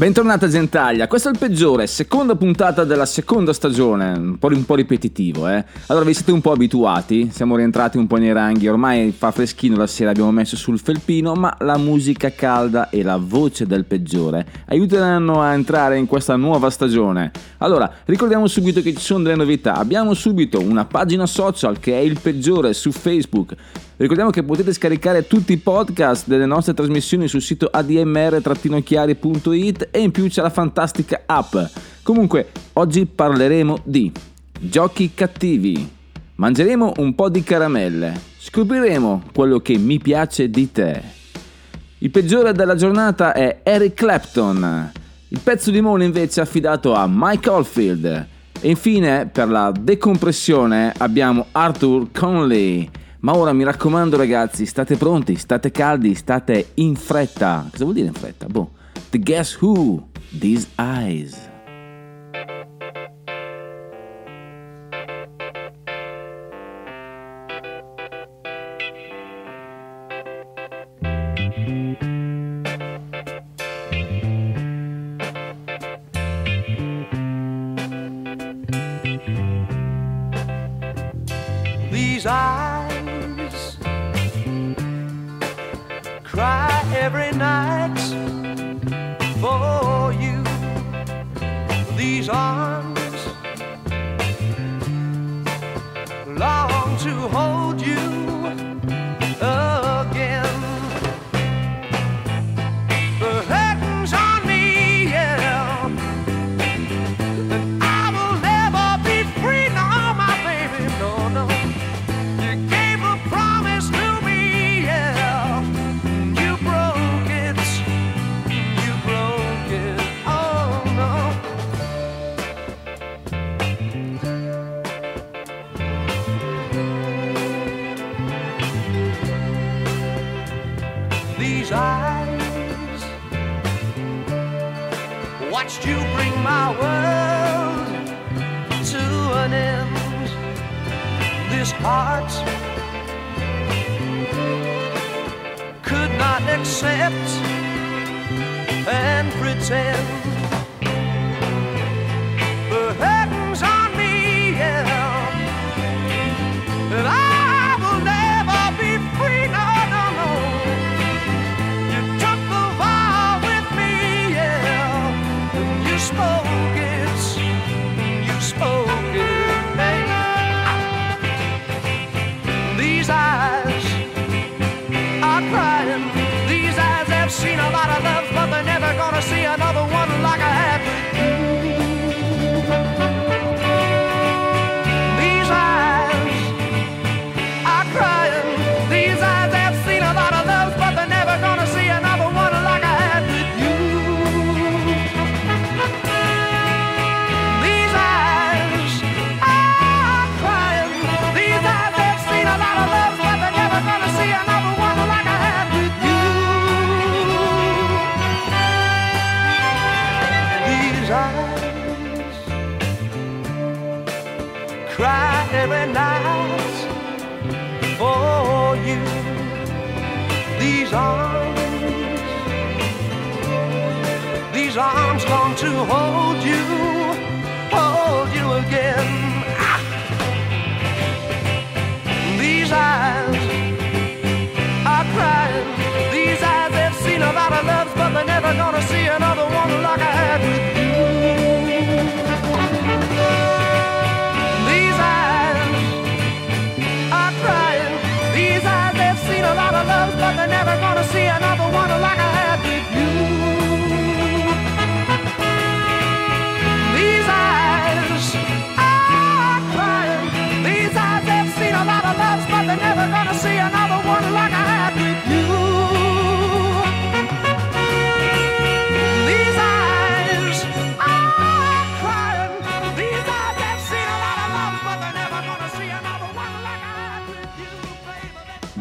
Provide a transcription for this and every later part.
Bentornata Gentaglia, questo è il peggiore, seconda puntata della seconda stagione, un po', un po' ripetitivo eh. Allora vi siete un po' abituati, siamo rientrati un po' nei ranghi, ormai fa freschino la sera, abbiamo messo sul felpino, ma la musica calda e la voce del peggiore aiuteranno a entrare in questa nuova stagione. Allora, ricordiamo subito che ci sono delle novità, abbiamo subito una pagina social che è il peggiore su Facebook, Ricordiamo che potete scaricare tutti i podcast delle nostre trasmissioni sul sito admr-chiari.it e in più c'è la fantastica app. Comunque, oggi parleremo di giochi cattivi, mangeremo un po' di caramelle, scopriremo quello che mi piace di te. Il peggiore della giornata è Eric Clapton. Il pezzo di Mole invece è affidato a Mike Oldfield. E infine, per la decompressione, abbiamo Arthur Conley. Ma ora mi raccomando ragazzi, state pronti, state caldi, state in fretta. Cosa vuol dire in fretta? Boh. The Guess Who? These Eyes. Cry every night for you. These arms heart could not accept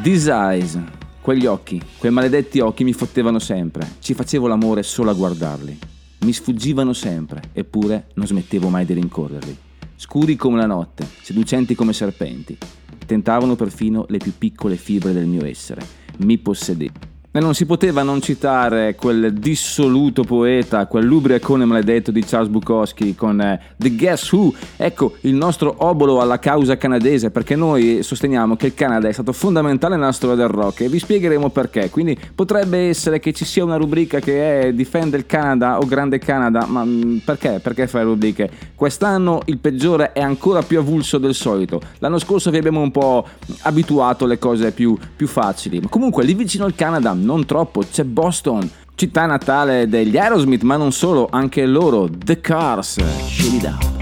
These eyes, quegli occhi, quei maledetti occhi mi fottevano sempre. Ci facevo l'amore solo a guardarli. Mi sfuggivano sempre, eppure non smettevo mai di rincorrerli. Scuri come la notte, seducenti come serpenti. Tentavano perfino le più piccole fibre del mio essere. Mi possedevano. E non si poteva non citare quel dissoluto poeta, quell'ubriacone maledetto di Charles Bukowski con eh, The Guess Who, ecco il nostro obolo alla causa canadese, perché noi sosteniamo che il Canada è stato fondamentale nella storia del rock e vi spiegheremo perché. Quindi potrebbe essere che ci sia una rubrica che è Difende il Canada o Grande Canada, ma mm, perché? Perché fare rubriche? Quest'anno il peggiore è ancora più avulso del solito. L'anno scorso vi abbiamo un po' abituato alle cose più, più facili, ma comunque lì vicino al Canada non troppo, c'è Boston, città natale degli Aerosmith, ma non solo, anche loro, The Cars, It Up.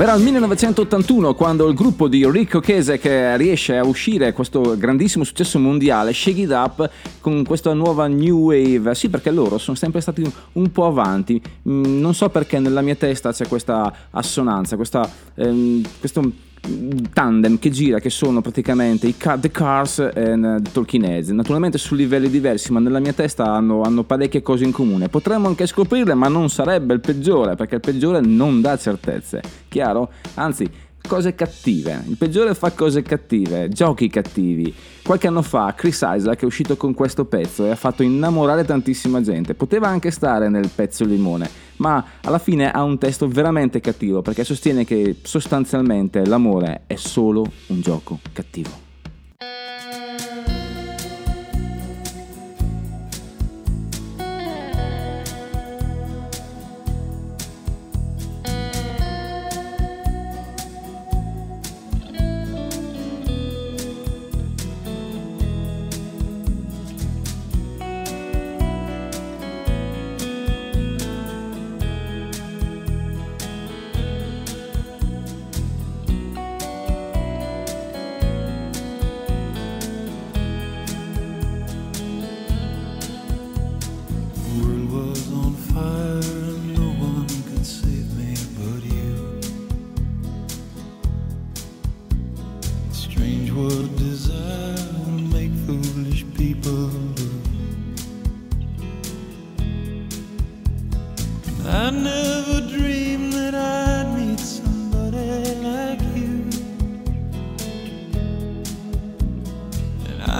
Era il 1981 quando il gruppo di Rick che riesce a uscire questo grandissimo successo mondiale, Shake It Up, con questa nuova new wave. Sì, perché loro sono sempre stati un, un po' avanti. Mm, non so perché nella mia testa c'è questa assonanza, questa, ehm, questo tandem che gira, che sono praticamente i Ca- The Cars e uh, The Heads. Naturalmente su livelli diversi, ma nella mia testa hanno, hanno parecchie cose in comune. Potremmo anche scoprirle, ma non sarebbe il peggiore, perché il peggiore non dà certezze. Chiaro? Anzi, cose cattive. Il peggiore fa cose cattive, giochi cattivi. Qualche anno fa Chris Isaac è uscito con questo pezzo e ha fatto innamorare tantissima gente. Poteva anche stare nel pezzo limone, ma alla fine ha un testo veramente cattivo perché sostiene che sostanzialmente l'amore è solo un gioco cattivo.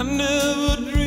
I never dreamed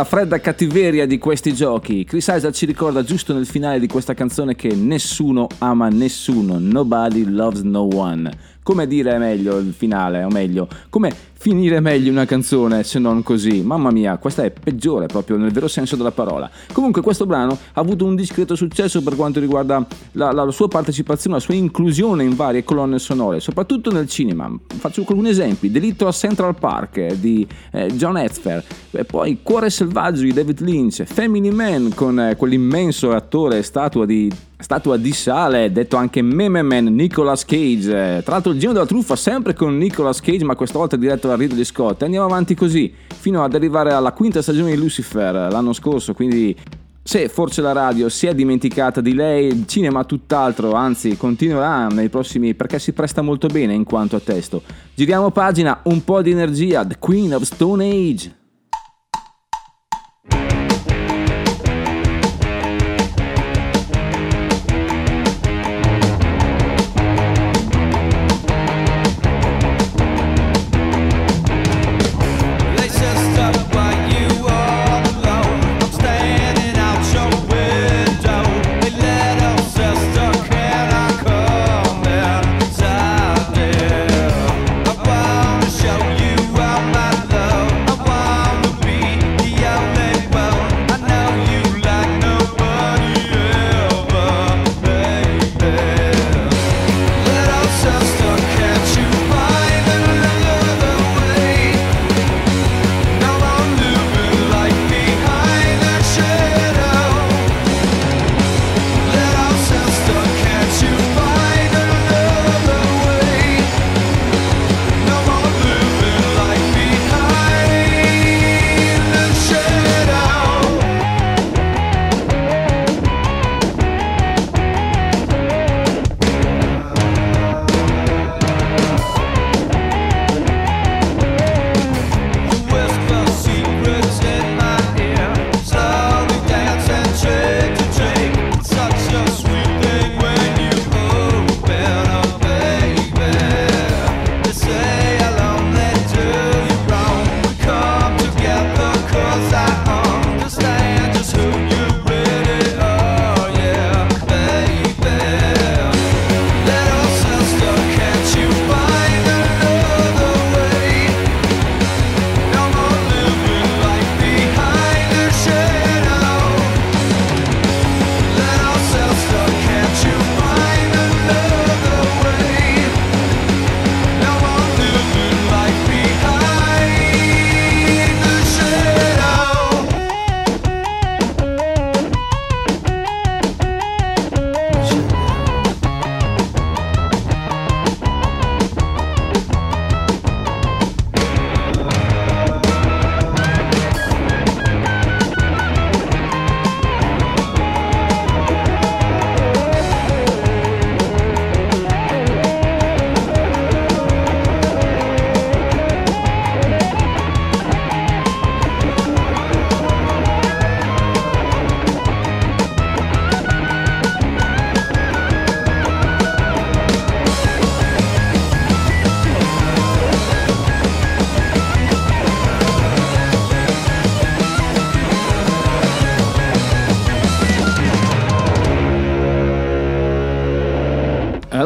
la fredda cattiveria di questi giochi. Chris Isaac ci ricorda giusto nel finale di questa canzone che nessuno ama nessuno. Nobody loves no one. Come dire meglio il finale, o meglio, come finire meglio una canzone se non così. Mamma mia, questa è peggiore proprio nel vero senso della parola. Comunque questo brano ha avuto un discreto successo per quanto riguarda la, la sua partecipazione, la sua inclusione in varie colonne sonore, soprattutto nel cinema. Faccio alcuni esempi. Delitto a Central Park eh, di eh, John Hetzfer, e poi Cuore selvaggio di David Lynch, Family Man con eh, quell'immenso attore statua di Statua di sale, detto anche Meme Man, Nicolas Cage. Tra l'altro il giro della truffa sempre con Nicolas Cage, ma questa volta diretto da Ridley Scott. Andiamo avanti così, fino ad arrivare alla quinta stagione di Lucifer l'anno scorso, quindi se forse la radio si è dimenticata di lei, il cinema tutt'altro, anzi continuerà nei prossimi perché si presta molto bene in quanto a testo. Giriamo pagina, un po' di energia, The Queen of Stone Age.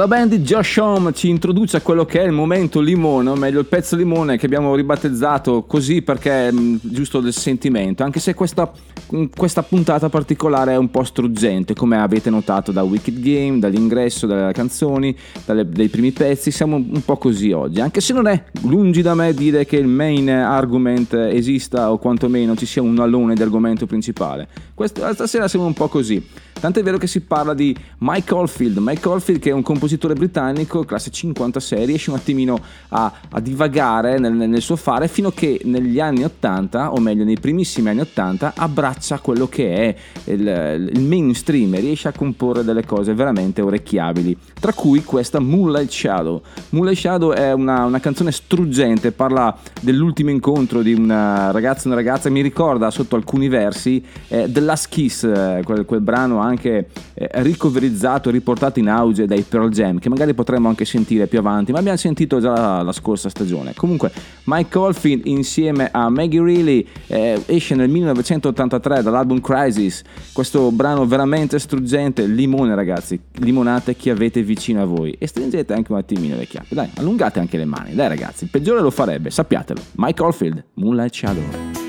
La band di Josh Home ci introduce a quello che è il momento limone, o meglio il pezzo limone che abbiamo ribattezzato così perché è mh, giusto del sentimento, anche se questa, mh, questa puntata particolare è un po' struggente, come avete notato da Wicked Game, dall'ingresso, dalle canzoni, dalle- dai primi pezzi, siamo un po' così oggi, anche se non è lungi da me dire che il main argument esista o quantomeno ci sia un alone di argomento principale. Questa, stasera siamo un po' così. Tant'è vero che si parla di Mike Oldfield, Mike Oldfield che è un compositore britannico, classe 56, riesce un attimino a, a divagare nel, nel suo fare fino a che negli anni 80, o meglio nei primissimi anni 80, abbraccia quello che è il, il mainstream e riesce a comporre delle cose veramente orecchiabili, tra cui questa Moonlight Shadow. Moonlight Shadow è una, una canzone struggente, parla dell'ultimo incontro di una ragazza e una ragazza, mi ricorda sotto alcuni versi eh, The Last Kiss, eh, quel, quel brano anche eh, ricoverizzato, riportato in auge dai Pearl Jam Jam, che magari potremmo anche sentire più avanti, ma abbiamo sentito già la, la scorsa stagione. Comunque, Mike Oldfield insieme a Maggie Reilly eh, esce nel 1983 dall'album Crisis, questo brano veramente struggente, limone ragazzi, limonate chi avete vicino a voi e stringete anche un attimino le chiappe, dai, allungate anche le mani, dai ragazzi, il peggiore lo farebbe, sappiatelo. Mike Oldfield, Moonlight Shadow.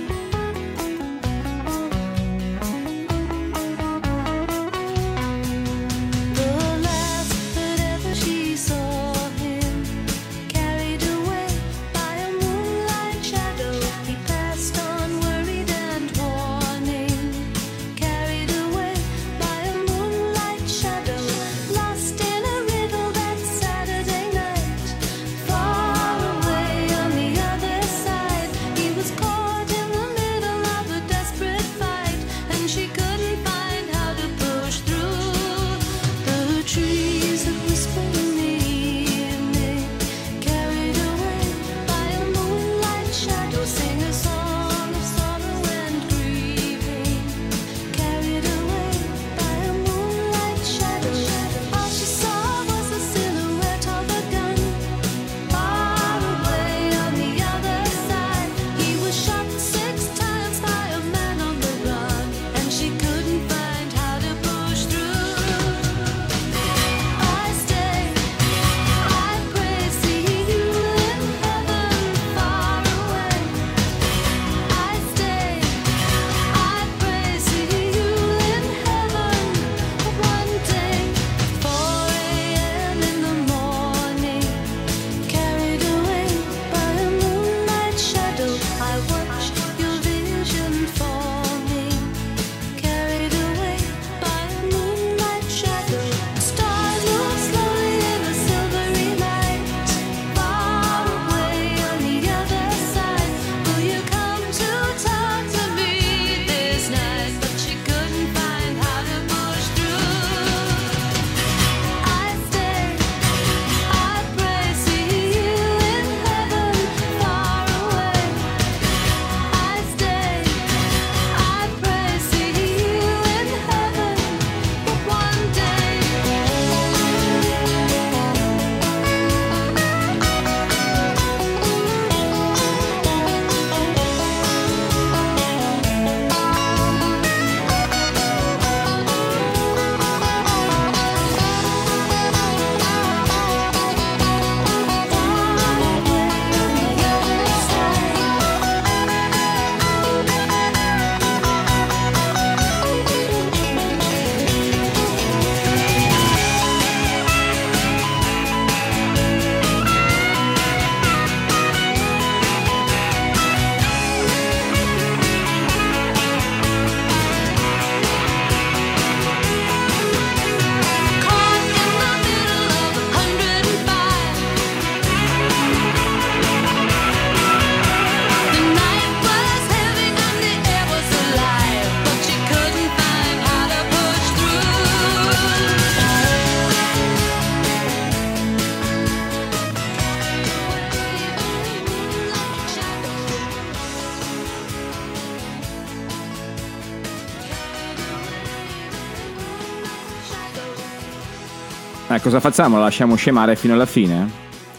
Cosa facciamo? La lasciamo scemare fino alla fine?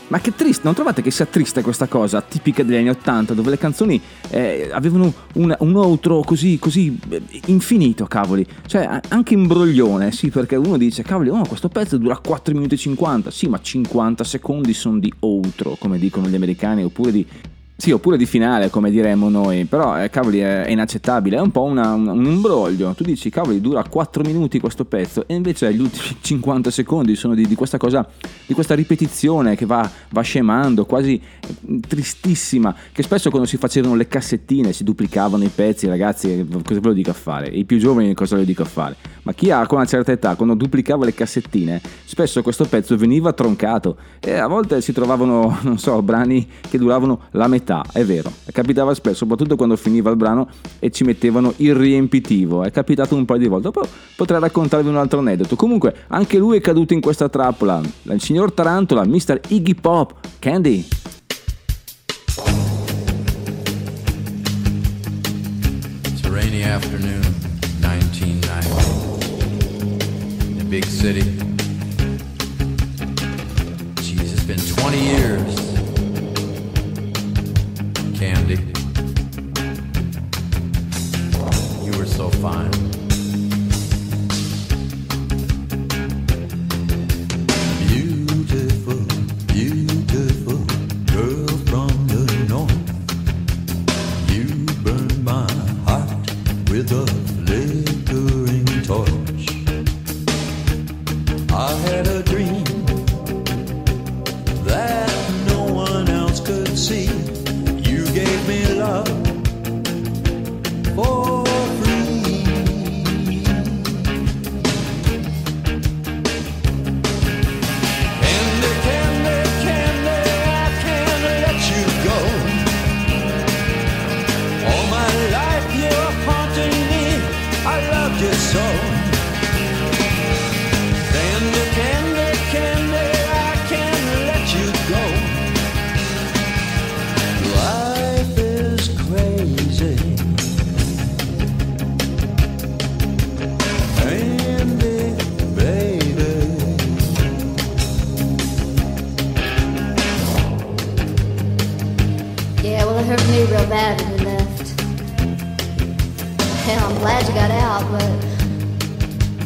Ma che triste, non trovate che sia triste questa cosa tipica degli anni Ottanta, dove le canzoni eh, avevano un, un outro così, così eh, infinito, cavoli? Cioè, anche imbroglione, sì, perché uno dice, cavoli, oh, questo pezzo dura 4 minuti e 50. Sì, ma 50 secondi sono di outro, come dicono gli americani, oppure di Sì, oppure di finale, come diremmo noi, però eh, cavoli è, è inaccettabile, è un po' una- un, imbroglio. Tu dici, cavoli, dura 4 minuti questo pezzo, e invece gli ultimi 50 secondi sono di, di questa cosa, di questa ripetizione che va, va scemando, quasi eh, tristissima, che spesso quando si facevano le cassettine si duplicavano i pezzi, ragazzi, eh, cosa ve lo dico a fare? I più giovani cosa ve lo dico a fare? Ma chi ha con una certa età, quando duplicava le cassettine, spesso questo pezzo veniva troncato e a volte si trovavano, non so, brani che duravano la metà, è vero, capitava spesso, soprattutto quando finiva il brano e ci mettevano il riempitivo, è capitato un paio di volte, poi potrei raccontarvi un altro aneddoto. Comunque, anche lui è caduto in questa trappola, il signor Tarantola, Mr. Iggy Pop, Candy. It's a rainy afternoon, 1990. In a big city. flickering candy. You were so fine.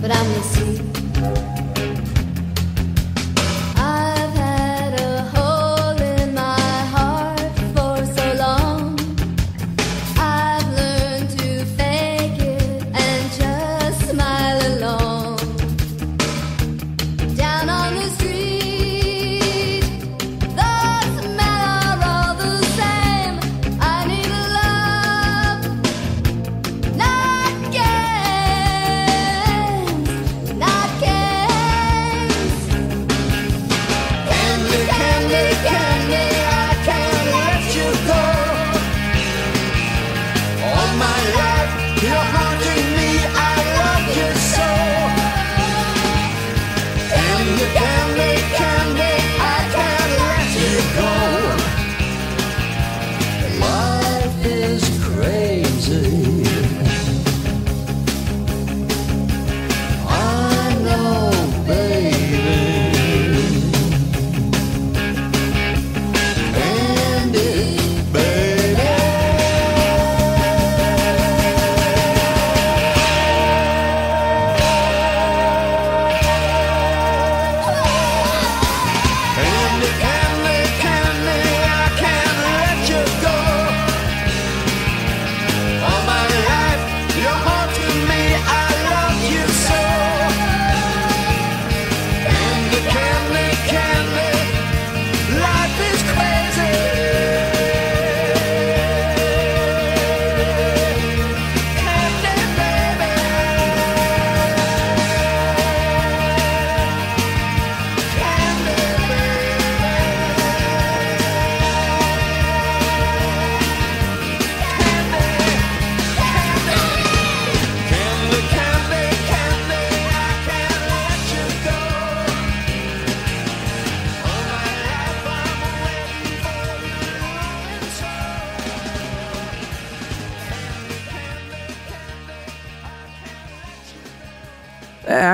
pra me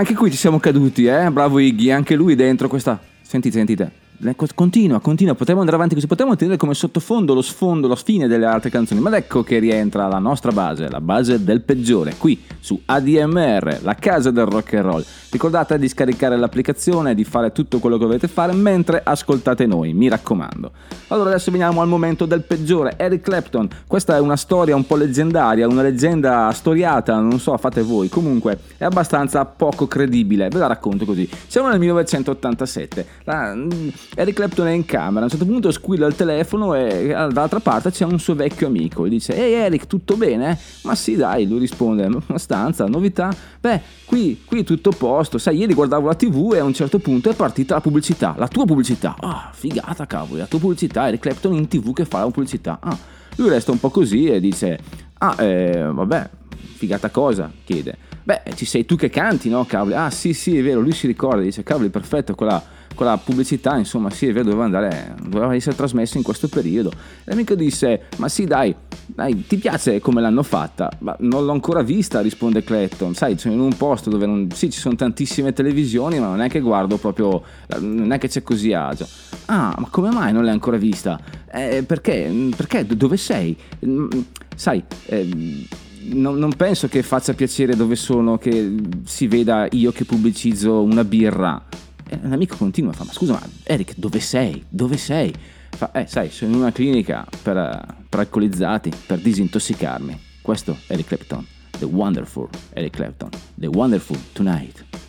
anche qui ci siamo caduti, eh? Bravo Iggy, anche lui dentro questa... Sentite, sentite. Co- Continua, continua, potremmo andare avanti così, potremmo tenere come sottofondo lo sfondo, la fine delle altre canzoni, ma ecco che rientra la nostra base, la base del peggiore, qui su ADMR, la casa del rock and roll. Ricordate di scaricare l'applicazione, di fare tutto quello che dovete fare mentre ascoltate noi, mi raccomando. Allora adesso veniamo al momento del peggiore, Eric Clapton. Questa è una storia un po' leggendaria, una leggenda storiata, non so, fate voi. Comunque è abbastanza poco credibile, ve la racconto così. Siamo nel 1987, la- mm, Eric Clapton è in camera, a un certo punto squilla il telefono e dall'altra parte c'è un suo vecchio amico e dice Ehi Eric, tutto bene? Ma sì dai, lui risponde, abbastanza, novità? Beh, qui, qui tutto a posto, sai, ieri guardavo la tv e a un certo punto è partita la pubblicità, la tua pubblicità. Ah, figata cavolo, la tua pubblicità, Eric Clapton in tv che fa la pubblicità. Ah, lui resta un po' così e dice, ah, eh, vabbè, figata cosa? chiede. Beh, ci sei tu che canti, no, cavoli? Ah, sì, sì, è vero, lui si ricorda, dice, cavoli, perfetto, quella, quella pubblicità, insomma, sì, è vero, doveva andare, doveva essere trasmessa in questo periodo. L'amico disse, ma sì, dai, dai, ti piace come l'hanno fatta? Ma non l'ho ancora vista, risponde Clayton. Sai, sono in un posto dove non, sì, ci sono tantissime televisioni, ma non è che guardo proprio, non è che c'è così agio. Ah, ma come mai non l'hai ancora vista? Eh, perché? Perché? Dove sei? Mm, Sai, ehm, non, non penso che faccia piacere dove sono che si veda io che pubblicizzo una birra. E l'amico continua, fa, ma scusa, ma Eric, dove sei? Dove sei? Fa, eh, sai, sono in una clinica per, per alcolizzati, per disintossicarmi. Questo è Eric Clapton. The Wonderful Eric Clapton, The Wonderful Tonight.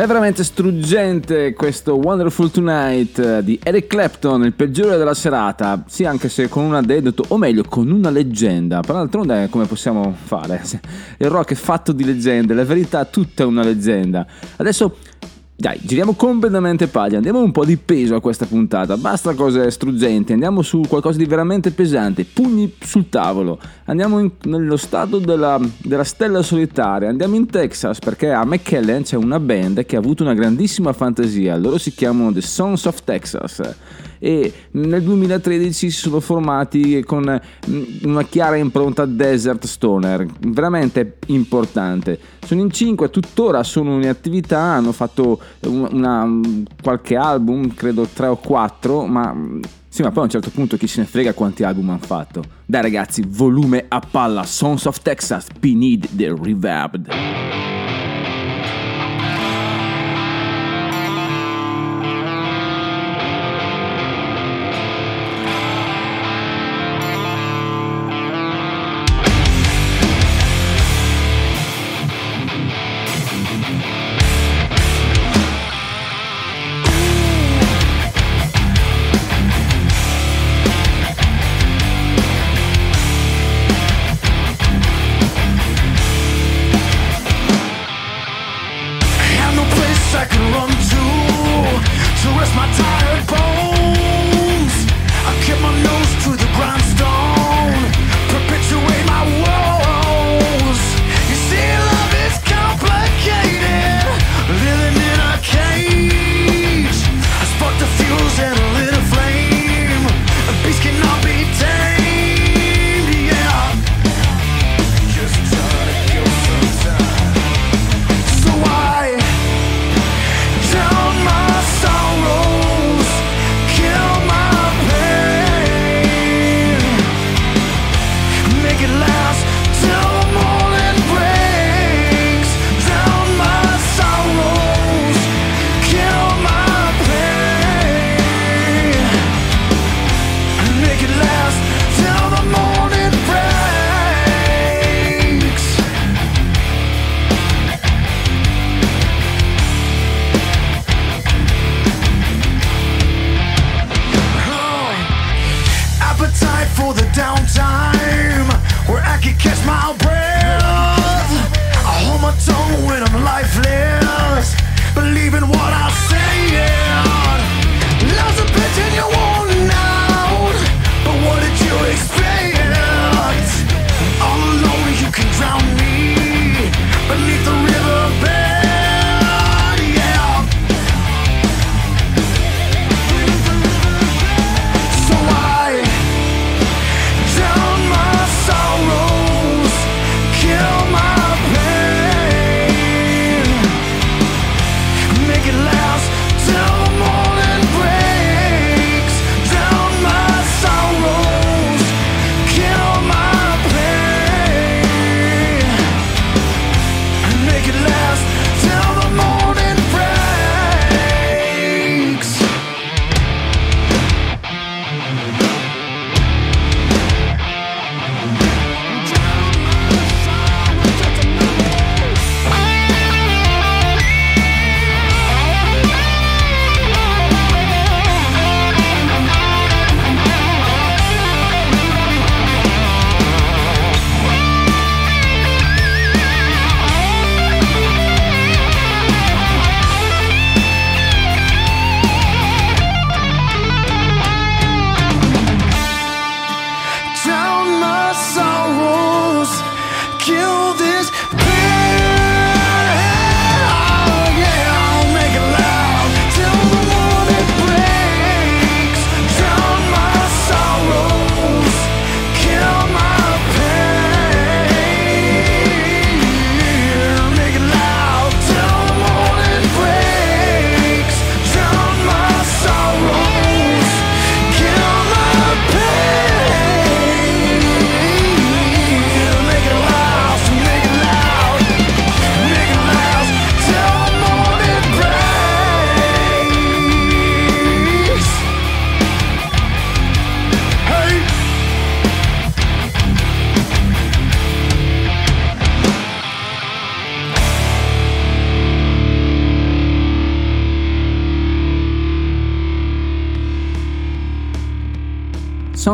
È veramente struggente questo Wonderful Tonight eh, di Eric Clapton, il peggiore della serata, sì anche se con un addetto, o meglio con una leggenda, per d'altronde come possiamo fare? Il rock è fatto di leggende, la verità tutta è una leggenda. Adesso dai, giriamo completamente pagina, andiamo un po' di peso a questa puntata, basta cose struggenti, andiamo su qualcosa di veramente pesante, pugni sul tavolo, andiamo in- nello stato della, della stella solitaria, andiamo in Texas perché a McKellen c'è una band che ha avuto una grandissima fantasia, loro si chiamano The Sons of Texas e nel 2013 si sono formati con mm, una chiara impronta desert stoner, veramente importante. Sono in cinque, tuttora sono in attività, hanno fatto una, una- qualche album, credo tre o quattro, ma mm, sì, ma poi a un certo punto chi se ne frega quanti album hanno fatto. Dai ragazzi, volume a palla, Sons of Texas, we need the reverb.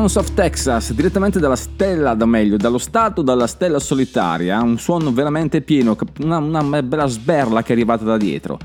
Sons of Texas, direttamente dalla stella, da meglio, dallo stato dalla stella solitaria, un suono veramente pieno, una, una bella sberla che è arrivata da dietro.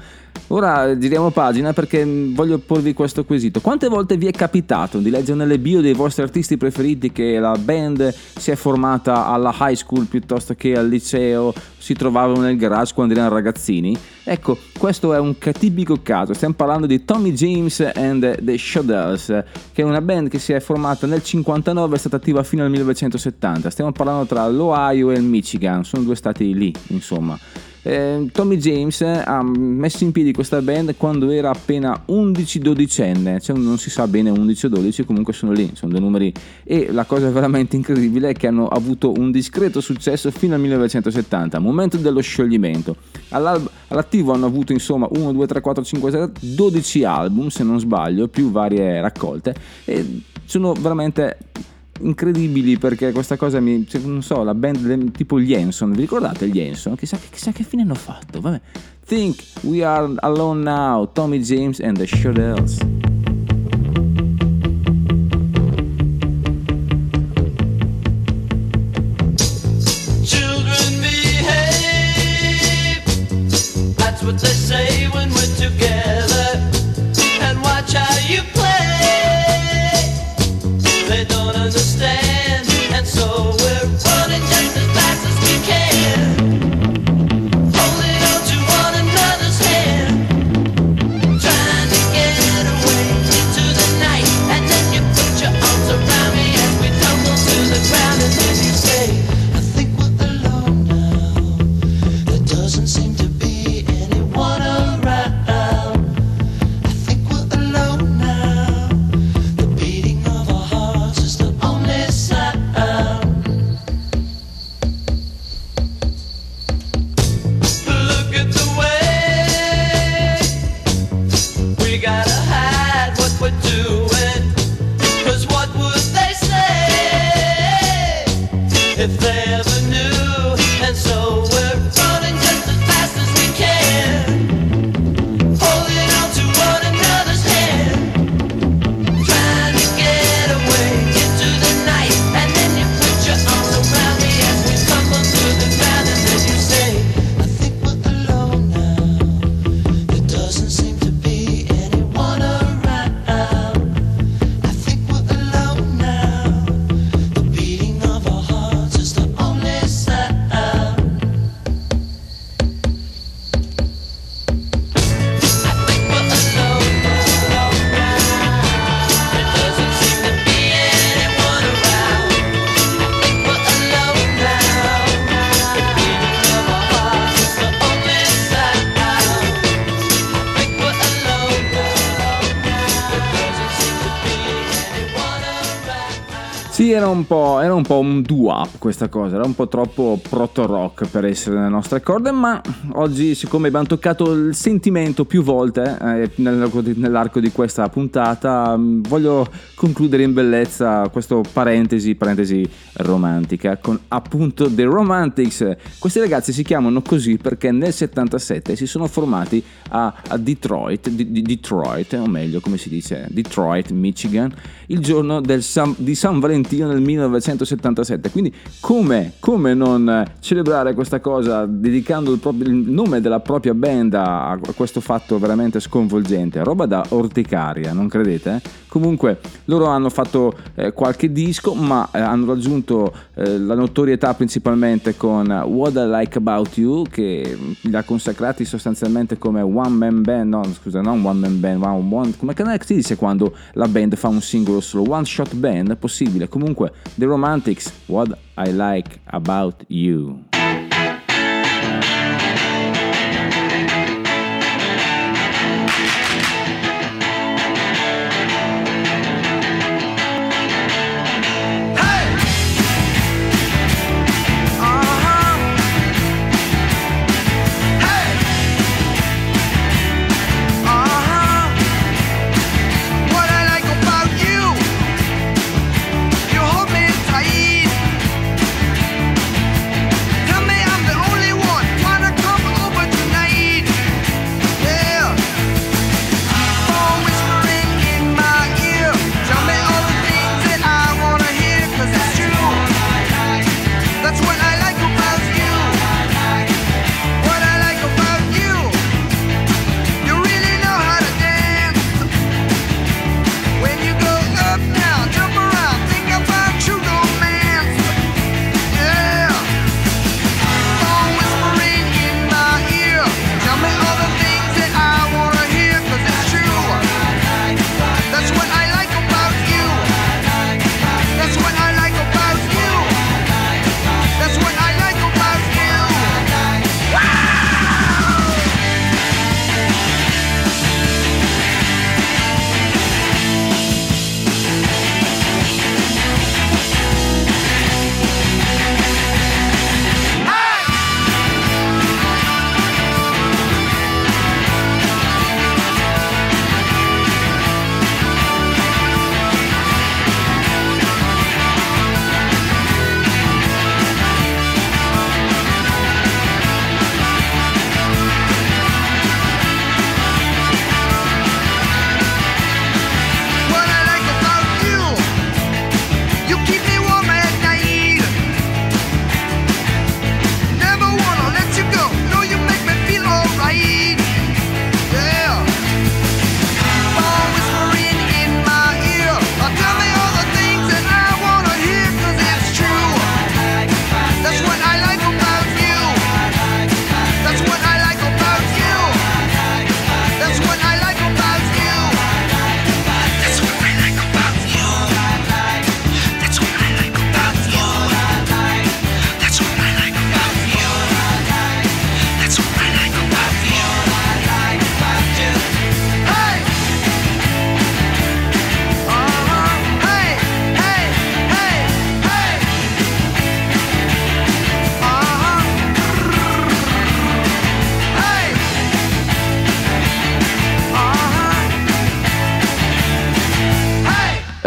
Ora giriamo pagina perché voglio porvi questo quesito. Quante volte vi è capitato di leggere nelle bio dei vostri artisti preferiti che la band si è formata alla high school piuttosto che al liceo, si trovavano nel garage quando erano ragazzini? Ecco, questo è un tipico caso. Stiamo parlando di Tommy James and the Shadows, che è una band che si è formata nel 59 e è stata attiva fino al 1970. Stiamo parlando tra l'Ohio e il Michigan, sono due stati lì, insomma. Eh, Tommy James ha messo in piedi questa band quando era appena 11-12enne, cioè non si sa bene 11 o 12, comunque sono lì, sono dei numeri. E la cosa veramente incredibile è che hanno avuto un discreto successo fino al 1970, momento dello scioglimento. All'attivo hanno avuto insomma 1, 2, 3, 4, 5, 6, 12 album se non sbaglio, più varie raccolte. E sono veramente incredibili perché questa cosa mi cioè, non so la band tipo gli Enson vi ricordate gli Enson? Chissà, chissà che fine hanno fatto vabbè. Think We Are Alone Now Tommy James and the Shadels if they un po', un doo-up questa cosa, era un po' troppo proto-rock per essere nelle nostre corde, ma oggi siccome abbiamo toccato il sentimento più volte eh, nell'arco di- questa puntata, mh, voglio concludere in bellezza questo parentesi, parentesi romantica, con appunto The Romantics. Questi ragazzi si chiamano così perché nel 77 si sono formati a, a Detroit, di, di- Detroit, o meglio come si dice, Detroit, Michigan, il giorno del San- di San Valentino nel 1977. Quindi come, come non celebrare questa cosa dedicando il, proprio- il nome della propria band a, questo fatto veramente sconvolgente? Roba da orticaria, non credete? Comunque loro hanno fatto eh, qualche disco ma eh, hanno raggiunto eh, la notorietà principalmente con What I Like About You che li ha consacrati sostanzialmente come one man band, no scusa non one man band, one, one, come si dice quando la band fa un singolo solo, one shot band, possibile, comunque The What I Like About You.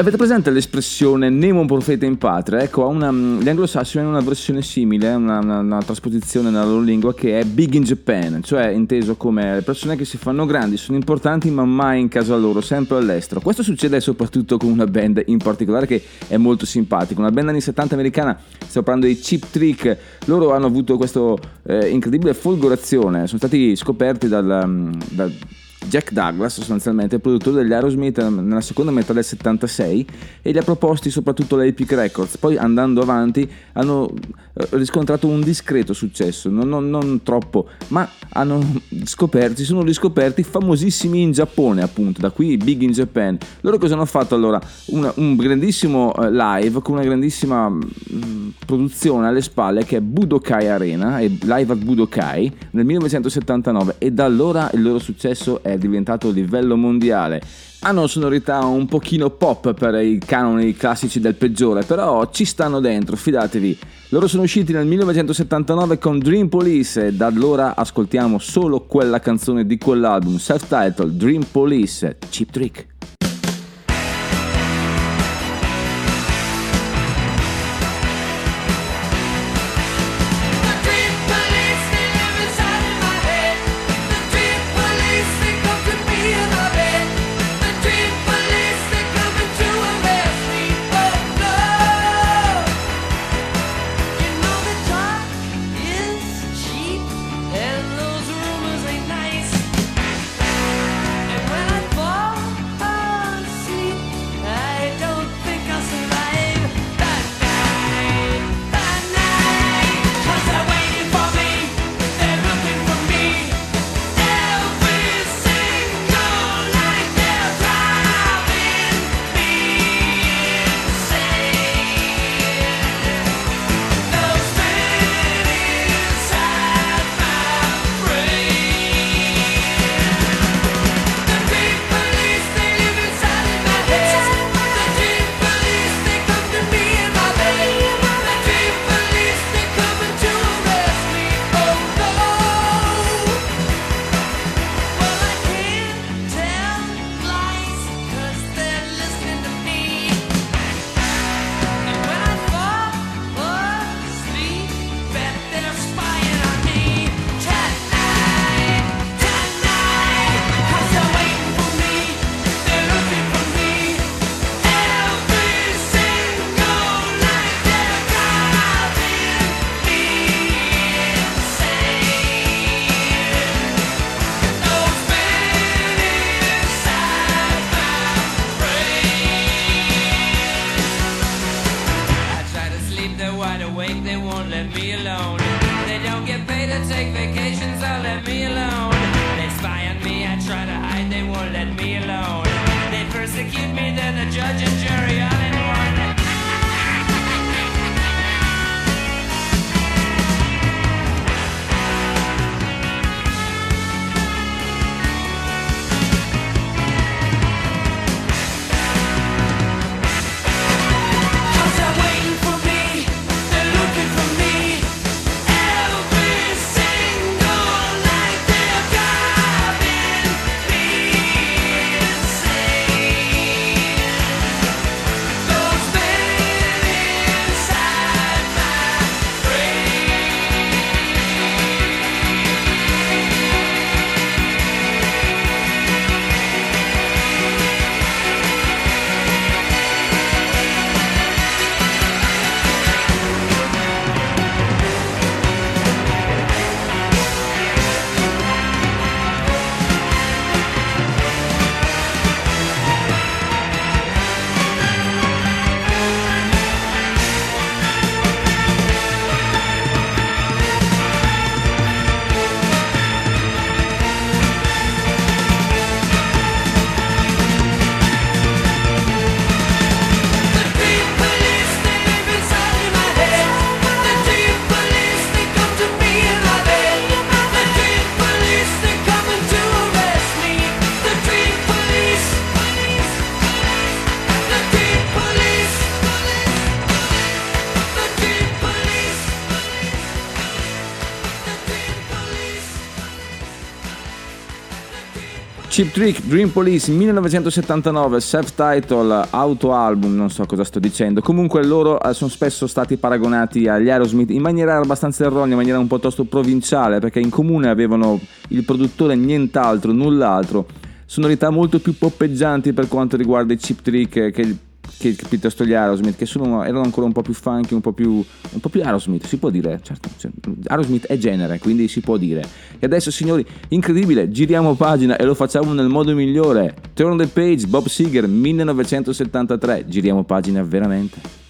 Avete presente l'espressione Nemo profeta in patria? Ecco, una, gli anglosassoni hanno una versione simile, una, una- una trasposizione nella loro lingua che è Big in Japan, cioè inteso come le persone che si fanno grandi, sono importanti ma mai in casa loro, sempre all'estero. Questo succede soprattutto con una band in particolare che è molto simpatica, una band anni 70 americana, stiamo parlando dei Cheap Trick, loro hanno avuto questa incredibile folgorazione, sono stati scoperti dal... mm, dal Jack Douglas, sostanzialmente il produttore degli Aerosmith nella seconda metà del 76 e li ha proposti soprattutto la Epic Records. Poi andando avanti hanno eh, riscontrato un discreto successo, non, non- non troppo, ma hanno scoperto, si sono riscoperti famosissimi in Giappone appunto, da qui Big in Japan. Loro cosa hanno fatto allora? Una- un grandissimo eh, live con una grandissima mm, produzione alle spalle che è Budokai Arena, live at Budokai nel 1979 e da allora il loro successo è diventato a livello mondiale. Hanno sonorità un pochino pop per i canoni classici del peggiore, però ci stanno dentro, fidatevi. Loro sono usciti nel 1979 con Dream Police e da allora ascoltiamo solo quella canzone di quell'album, self-titled Dream Police, Cheap Trick. Cheap Trick, Dream Police 1979, self-title, auto-album, non so cosa sto dicendo. Comunque loro eh, sono spesso stati paragonati agli Aerosmith in maniera abbastanza erronea, in maniera un po' piuttosto provinciale, perché in comune avevano il produttore nient'altro, null'altro. Sonorità molto più poppeggianti per quanto riguarda i Cheap Trick che, il- che piuttosto gli Aerosmith, che sono- erano ancora un po' più funky, un po' più, un po' più Aerosmith, si può dire, certo, cioè, Aerosmith è genere, quindi si può dire. E adesso signori, incredibile, giriamo pagina e lo facciamo nel modo migliore. Turn the page, Bob Seger, 1973, giriamo pagina veramente.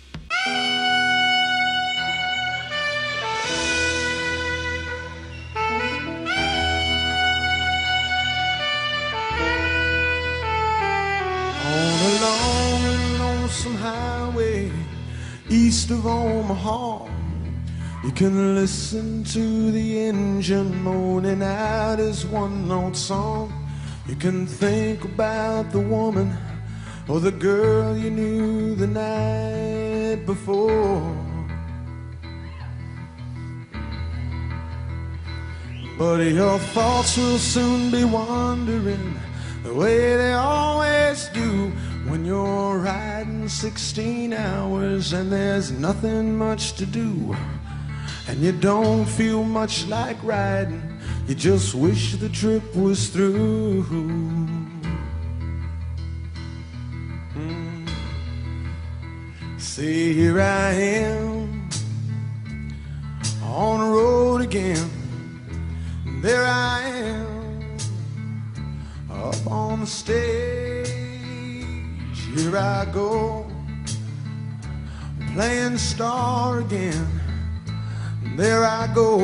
East of Omaha, you can listen to the engine moaning out his one note song. You can think about the woman or the girl you knew the night before. But your thoughts will soon be wandering the way they always do when you're riding 16 hours and there's nothing much to do. And you don't feel much like riding, you just wish the trip was through. Mm. See, here I am on the road again. There I am up on the stage. Here I go playing star again. There I go.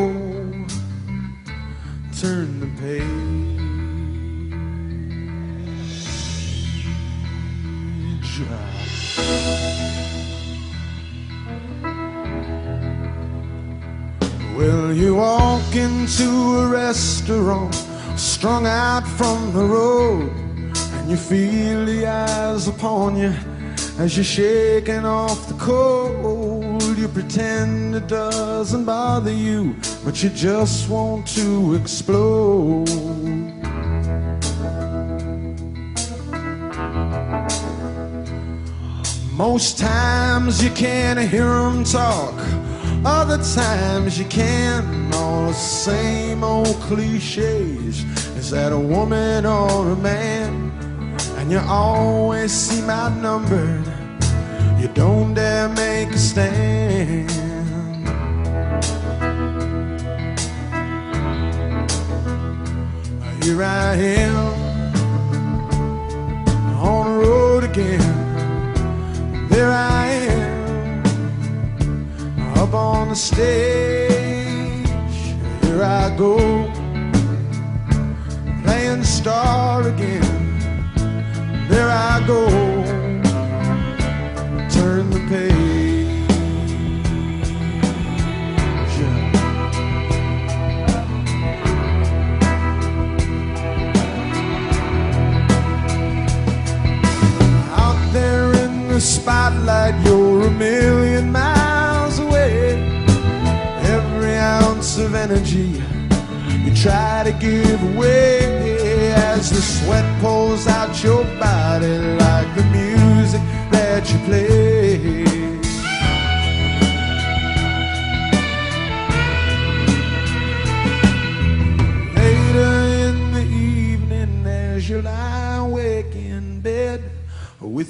Turn the page. Well, you walk into a restaurant, strung out from the road, you feel the eyes upon you as you're shaking off the cold. You pretend it doesn't bother you, but you just want to explode. Most times you can't hear them talk, other times you can. All the same old cliches. Is that a woman or a man? You always seem outnumbered. You don't dare make a stand. Here I am on the road again. There I am up on the stage. Here I go playing star again. Go. Turn the page. Out there in the spotlight, you're a million miles away. Every ounce of energy you try to give away as the sweat pours out your body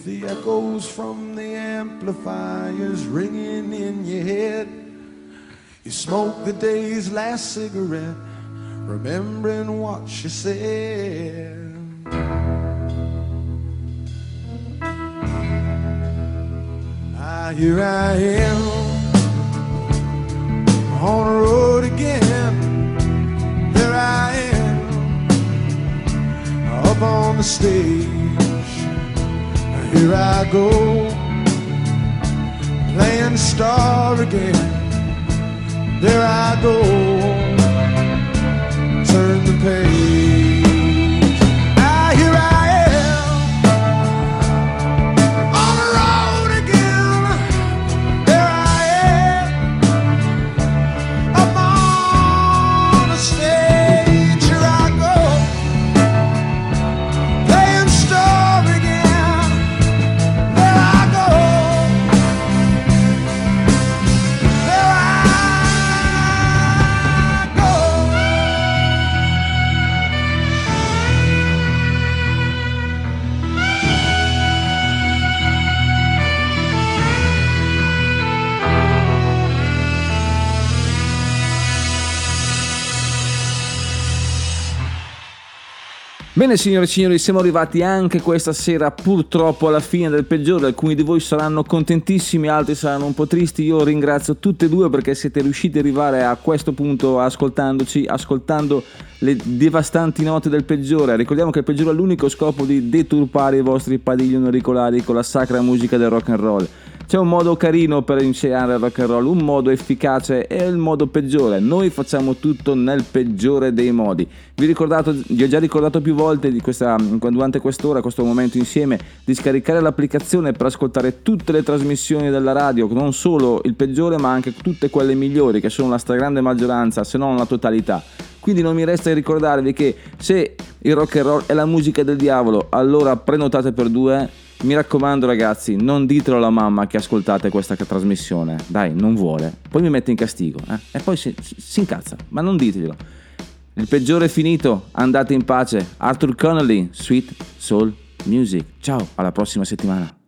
with the echoes from the amplifiers ringing in your head, you smoke the day's last cigarette, remembering what you said. Ah, here I am on the road again. There I am up on the stage. Here I go playing star again. There I go. Turn the page. Bene signore e signori, siamo arrivati anche questa sera purtroppo alla fine del peggiore, alcuni di voi saranno contentissimi, altri saranno un po' tristi, io ringrazio tutti e due perché siete riusciti ad arrivare a questo punto ascoltandoci, ascoltando le devastanti note del peggiore. Ricordiamo che il peggiore ha l'unico scopo di deturpare i vostri padiglioni auricolari con la sacra musica del rock and roll. C'è un modo carino per insegnare il rock and roll, un modo efficace e il modo peggiore. Noi facciamo tutto nel peggiore dei modi. Vi, vi ho già ricordato più volte questa, durante quest'ora, questo momento insieme, di scaricare l'applicazione per ascoltare tutte le trasmissioni della radio, non solo il peggiore ma anche tutte quelle migliori, che sono la stragrande maggioranza, se non la totalità. Quindi non mi resta che ricordarvi che se il rock and roll è la musica del diavolo, allora prenotate per due. Mi raccomando ragazzi, non ditelo alla mamma che ascoltate questa trasmissione. Dai, non vuole. Poi mi mette in castigo. Eh? E poi si, si incazza, ma non diteglielo. Il peggiore è finito, andate in pace. Arthur Connolly, Sweet Soul Music. Ciao, alla prossima settimana.